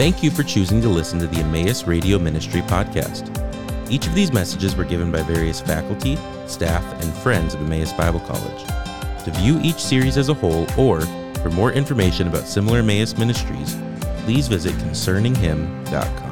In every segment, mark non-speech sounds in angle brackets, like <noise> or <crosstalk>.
Thank you for choosing to listen to the Emmaus Radio Ministry podcast. Each of these messages were given by various faculty, staff, and friends of Emmaus Bible College. To view each series as a whole or for more information about similar Emmaus ministries, please visit concerninghim.com.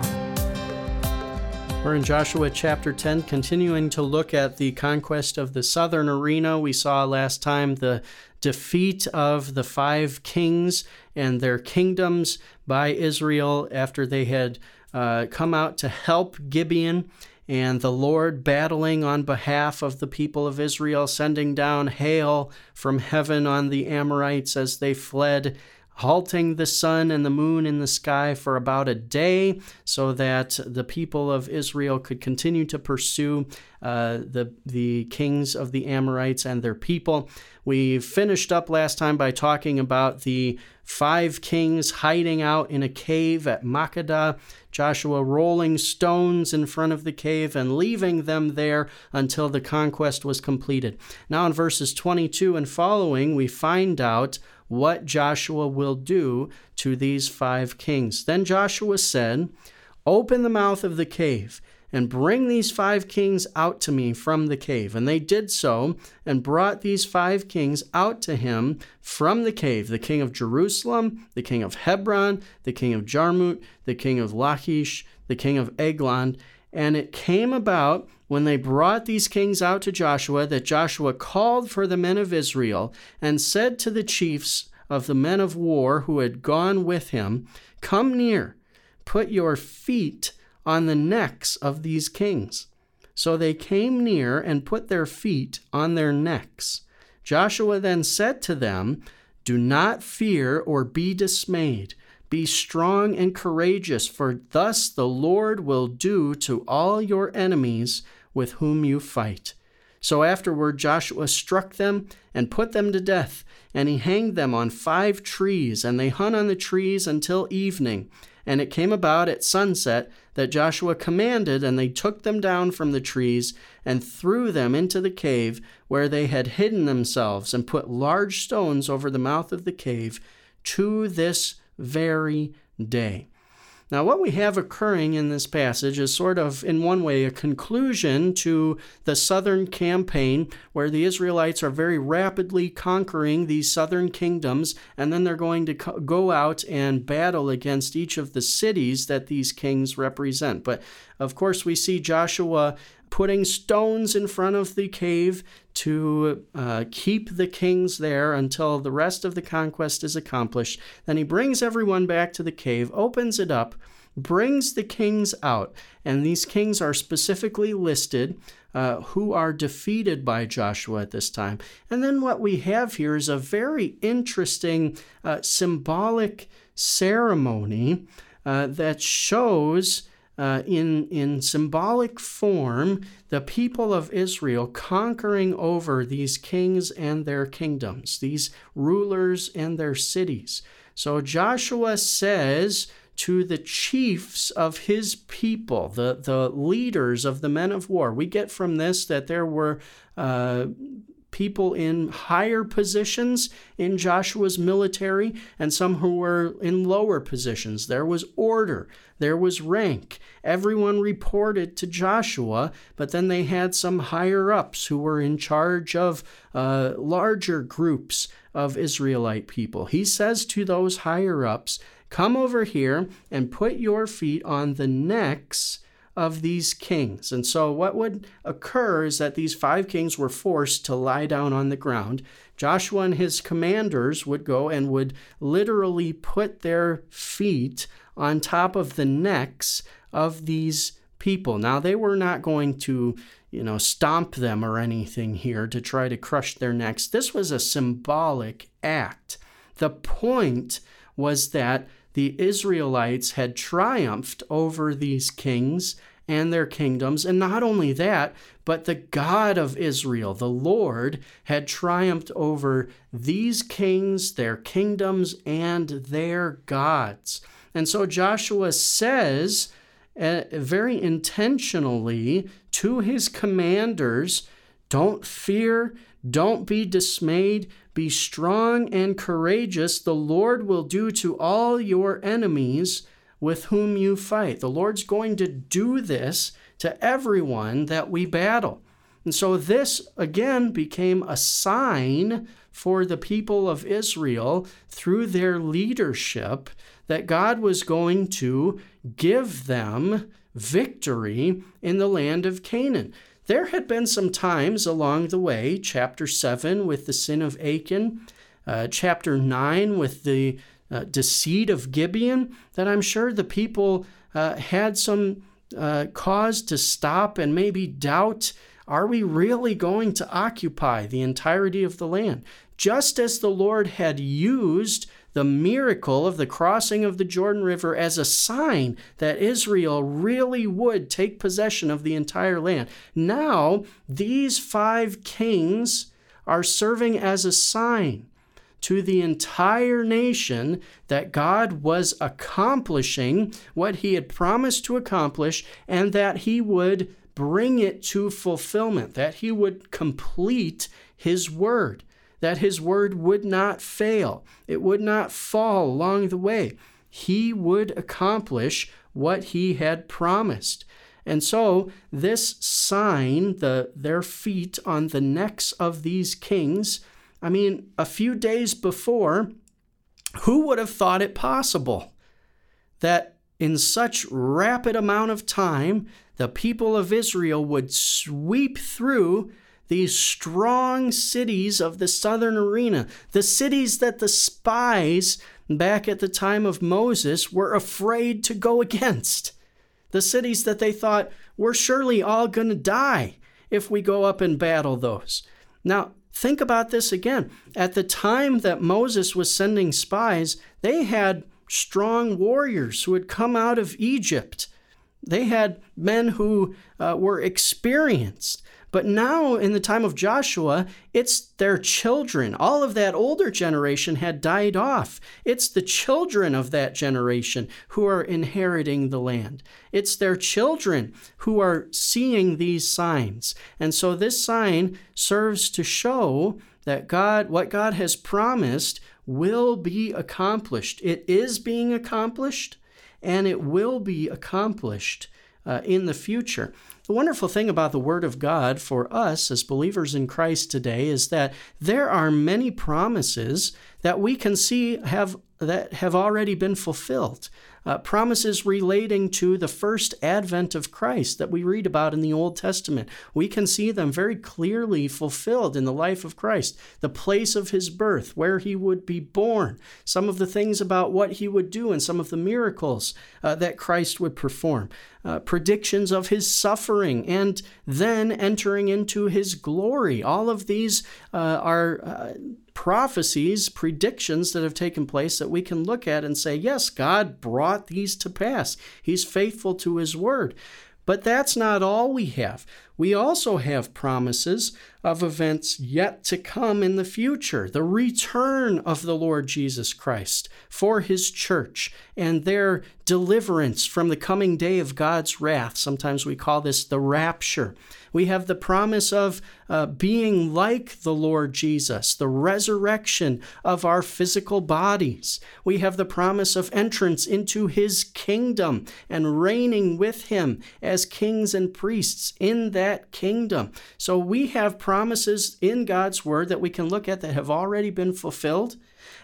We're in Joshua chapter 10, continuing to look at the conquest of the southern arena. We saw last time the defeat of the five kings and their kingdoms by Israel after they had uh, come out to help Gibeon and the Lord battling on behalf of the people of Israel, sending down hail from heaven on the Amorites as they fled halting the sun and the moon in the sky for about a day so that the people of Israel could continue to pursue uh, the, the kings of the Amorites and their people. We finished up last time by talking about the five kings hiding out in a cave at Makkedah, Joshua rolling stones in front of the cave and leaving them there until the conquest was completed. Now, in verses 22 and following, we find out what Joshua will do to these five kings. Then Joshua said, Open the mouth of the cave and bring these five kings out to me from the cave. And they did so and brought these five kings out to him from the cave the king of Jerusalem, the king of Hebron, the king of Jarmuth, the king of Lachish, the king of Eglon. And it came about when they brought these kings out to Joshua that Joshua called for the men of Israel and said to the chiefs of the men of war who had gone with him, Come near, put your feet on the necks of these kings. So they came near and put their feet on their necks. Joshua then said to them, Do not fear or be dismayed. Be strong and courageous, for thus the Lord will do to all your enemies with whom you fight. So afterward Joshua struck them and put them to death, and he hanged them on five trees, and they hung on the trees until evening. And it came about at sunset that Joshua commanded, and they took them down from the trees and threw them into the cave where they had hidden themselves, and put large stones over the mouth of the cave to this very day. Now, what we have occurring in this passage is sort of, in one way, a conclusion to the southern campaign where the Israelites are very rapidly conquering these southern kingdoms, and then they're going to co- go out and battle against each of the cities that these kings represent. But of course, we see Joshua putting stones in front of the cave to uh, keep the kings there until the rest of the conquest is accomplished. Then he brings everyone back to the cave, opens it up, brings the kings out, and these kings are specifically listed. Uh, who are defeated by Joshua at this time. And then what we have here is a very interesting uh, symbolic ceremony uh, that shows uh, in, in symbolic form the people of Israel conquering over these kings and their kingdoms, these rulers and their cities. So Joshua says to the chiefs of his people, the, the leaders of the men of war, we get from this that there were uh, people in higher positions in Joshua's military and some who were in lower positions. There was order, there was rank. Everyone reported to Joshua, but then they had some higher ups who were in charge of uh, larger groups of Israelite people. He says to those higher ups, Come over here and put your feet on the necks of these kings. And so, what would occur is that these five kings were forced to lie down on the ground. Joshua and his commanders would go and would literally put their feet on top of the necks of these people. Now, they were not going to, you know, stomp them or anything here to try to crush their necks. This was a symbolic act. The point was that the Israelites had triumphed over these kings and their kingdoms. And not only that, but the God of Israel, the Lord, had triumphed over these kings, their kingdoms, and their gods. And so Joshua says, uh, very intentionally to his commanders, don't fear, don't be dismayed, be strong and courageous. The Lord will do to all your enemies with whom you fight. The Lord's going to do this to everyone that we battle. And so this again became a sign for the people of Israel through their leadership that God was going to give them victory in the land of Canaan. There had been some times along the way, chapter 7 with the sin of Achan, uh, chapter 9 with the uh, deceit of Gibeon, that I'm sure the people uh, had some uh, cause to stop and maybe doubt are we really going to occupy the entirety of the land? Just as the Lord had used the miracle of the crossing of the Jordan River as a sign that Israel really would take possession of the entire land. Now, these five kings are serving as a sign to the entire nation that God was accomplishing what he had promised to accomplish and that he would bring it to fulfillment, that he would complete his word, that his word would not fail, it would not fall along the way. He would accomplish what he had promised. And so this sign, the their feet on the necks of these kings, I mean, a few days before, who would have thought it possible that in such rapid amount of time the people of Israel would sweep through these strong cities of the southern arena, the cities that the spies back at the time of Moses were afraid to go <laughs> against, the cities that they thought we're surely all going to die if we go up and battle those. Now, Think about this again. At the time that Moses was sending spies, they had strong warriors who had come out of Egypt. They had men who uh, were experienced. But now, in the time of Joshua, it's their children. All of that older generation had died off. It's the children of that generation who are inheriting the land. It's their children who are seeing these signs. And so, this sign serves to show that God, what God has promised, will be accomplished. It is being accomplished, and it will be accomplished uh, in the future. The wonderful thing about the Word of God for us as believers in Christ today is that there are many promises that we can see have that have already been fulfilled uh, promises relating to the first advent of Christ that we read about in the Old Testament. We can see them very clearly fulfilled in the life of Christ, the place of his birth, where he would be born, some of the things about what he would do, and some of the miracles uh, that Christ would perform. Uh, predictions of his suffering and then entering into his glory. All of these uh, are uh, prophecies, predictions that have taken place that we can look at and say, yes, God brought these to pass. He's faithful to his word. But that's not all we have. We also have promises of events yet to come in the future, the return of the Lord Jesus Christ for his church and their deliverance from the coming day of God's wrath. Sometimes we call this the rapture. We have the promise of uh, being like the Lord Jesus, the resurrection of our physical bodies. We have the promise of entrance into his kingdom and reigning with him as kings and priests in that kingdom. So we have promises in God's word that we can look at that have already been fulfilled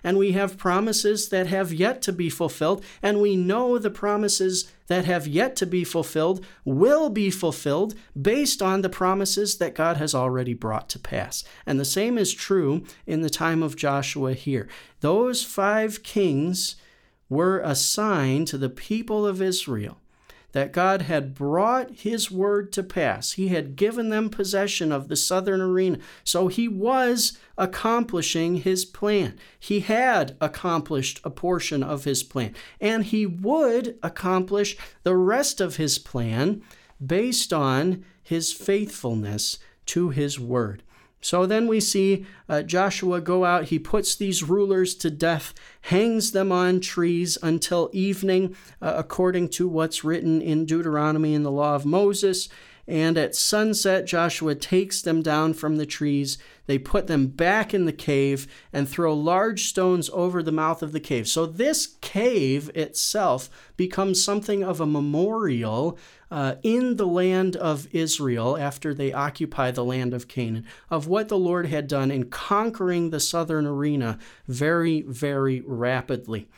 and we have promises that have yet to be fulfilled, and we know the promises that have yet to be fulfilled will be fulfilled based on the promises that God has already brought to pass. And the same is true in the time of Joshua here. Those five kings were a sign to the people of Israel that God had brought his word to pass. He had given them possession of the southern arena. So he was accomplishing his plan. He had accomplished a portion of his plan, and he would accomplish the rest of his plan based on his faithfulness to his word. So then we see uh, Joshua go out. He puts these rulers to death, hangs them on trees until evening, uh, according to what's written in Deuteronomy in the law of Moses. And at sunset, Joshua takes them down from the trees. They put them back in the cave and throw large stones over the mouth of the cave. So, this cave itself becomes something of a memorial uh, in the land of Israel after they occupy the land of Canaan of what the Lord had done in conquering the southern arena very, very rapidly.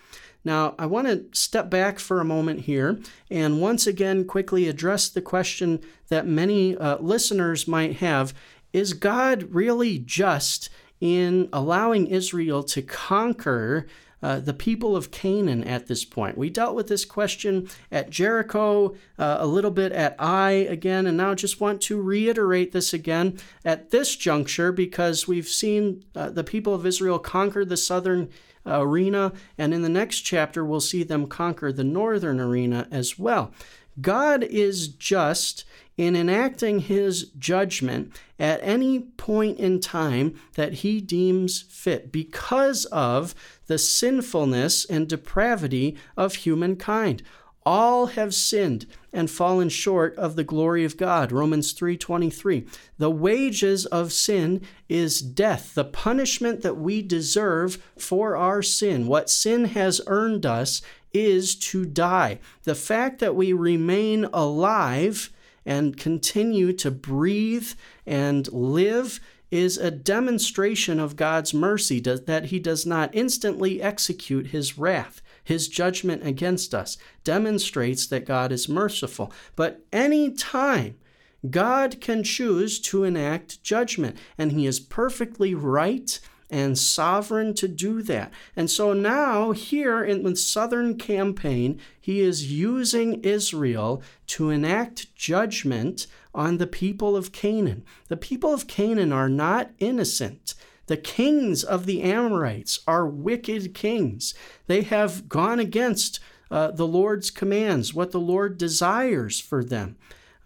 Now, I want to step back for a moment here and once again quickly address the question that many uh, listeners might have Is God really just in allowing Israel to conquer? Uh, the people of Canaan at this point. We dealt with this question at Jericho, uh, a little bit at Ai again, and now just want to reiterate this again at this juncture because we've seen uh, the people of Israel conquer the southern arena, and in the next chapter, we'll see them conquer the northern arena as well. God is just in enacting his judgment at any point in time that he deems fit because of the sinfulness and depravity of humankind all have sinned and fallen short of the glory of God. Romans 3:23. The wages of sin is death, the punishment that we deserve for our sin. What sin has earned us is to die. The fact that we remain alive and continue to breathe and live is a demonstration of God's mercy that he does not instantly execute his wrath his judgment against us demonstrates that God is merciful. But any time God can choose to enact judgment, and he is perfectly right and sovereign to do that. And so now, here in the southern campaign, he is using Israel to enact judgment on the people of Canaan. The people of Canaan are not innocent. The kings of the Amorites are wicked kings. They have gone against uh, the Lord's commands, what the Lord desires for them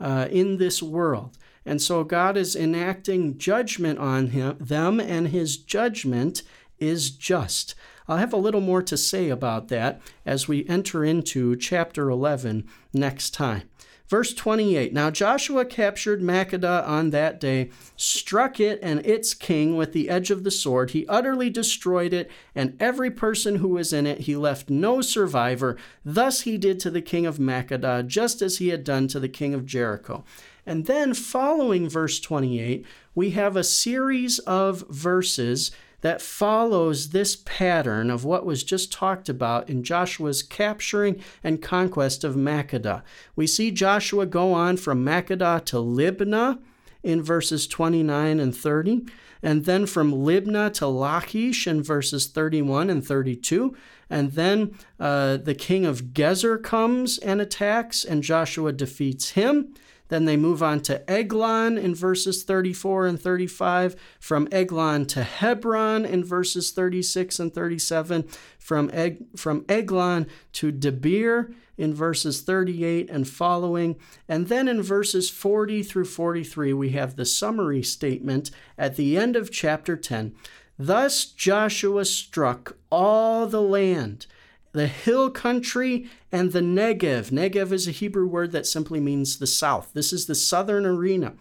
uh, in this world. And so God is enacting judgment on him, them, and his judgment is just. I'll have a little more to say about that as we enter into chapter 11 next time. Verse 28 Now Joshua captured Makkedah on that day, struck it and its king with the edge of the sword. He utterly destroyed it, and every person who was in it. He left no survivor. Thus he did to the king of Makkedah, just as he had done to the king of Jericho. And then, following verse 28, we have a series of verses that follows this pattern of what was just talked about in Joshua's capturing and conquest of Makkedah. We see Joshua go on from Makkedah to Libnah in verses 29 and 30, and then from Libnah to Lachish in verses 31 and 32. And then uh, the king of Gezer comes and attacks, and Joshua defeats him. Then they move on to Eglon in verses 34 and 35, from Eglon to Hebron in verses 36 and 37, from, Eg- from Eglon to Debir in verses 38 and following. And then in verses 40 through 43, we have the summary statement at the end of chapter 10. Thus Joshua struck all the land the hill country and the Negev. Negev is a Hebrew word that simply means the south. This is the southern arena.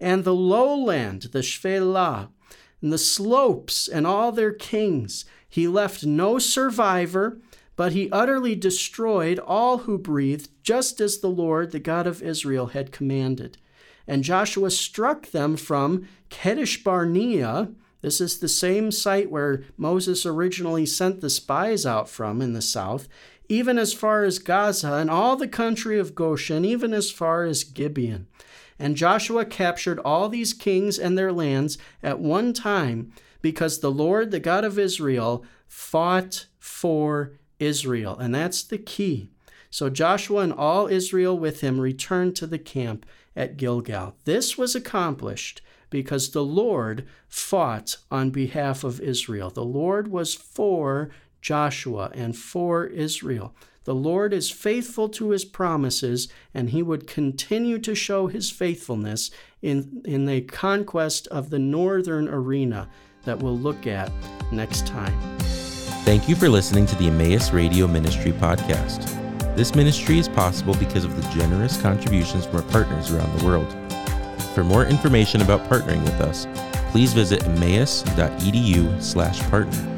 And the lowland, the Shephelah, and the slopes and all their kings. He left no survivor, but he utterly destroyed all who breathed, just as the Lord, the God of Israel, had commanded. And Joshua struck them from Kadesh Barnea this is the same site where Moses originally sent the spies out from in the south, even as far as Gaza and all the country of Goshen, even as far as Gibeon. And Joshua captured all these kings and their lands at one time because the Lord, the God of Israel, fought for Israel. And that's the key. So Joshua and all Israel with him returned to the camp at Gilgal. This was accomplished because the Lord fought on behalf of Israel. The Lord was for Joshua and for Israel. The Lord is faithful to his promises, and he would continue to show his faithfulness in, in the conquest of the northern arena that we'll look at next time. Thank you for listening to the Emmaus Radio Ministry podcast. This ministry is possible because of the generous contributions from our partners around the world. For more information about partnering with us, please visit emmaus.edu/partner.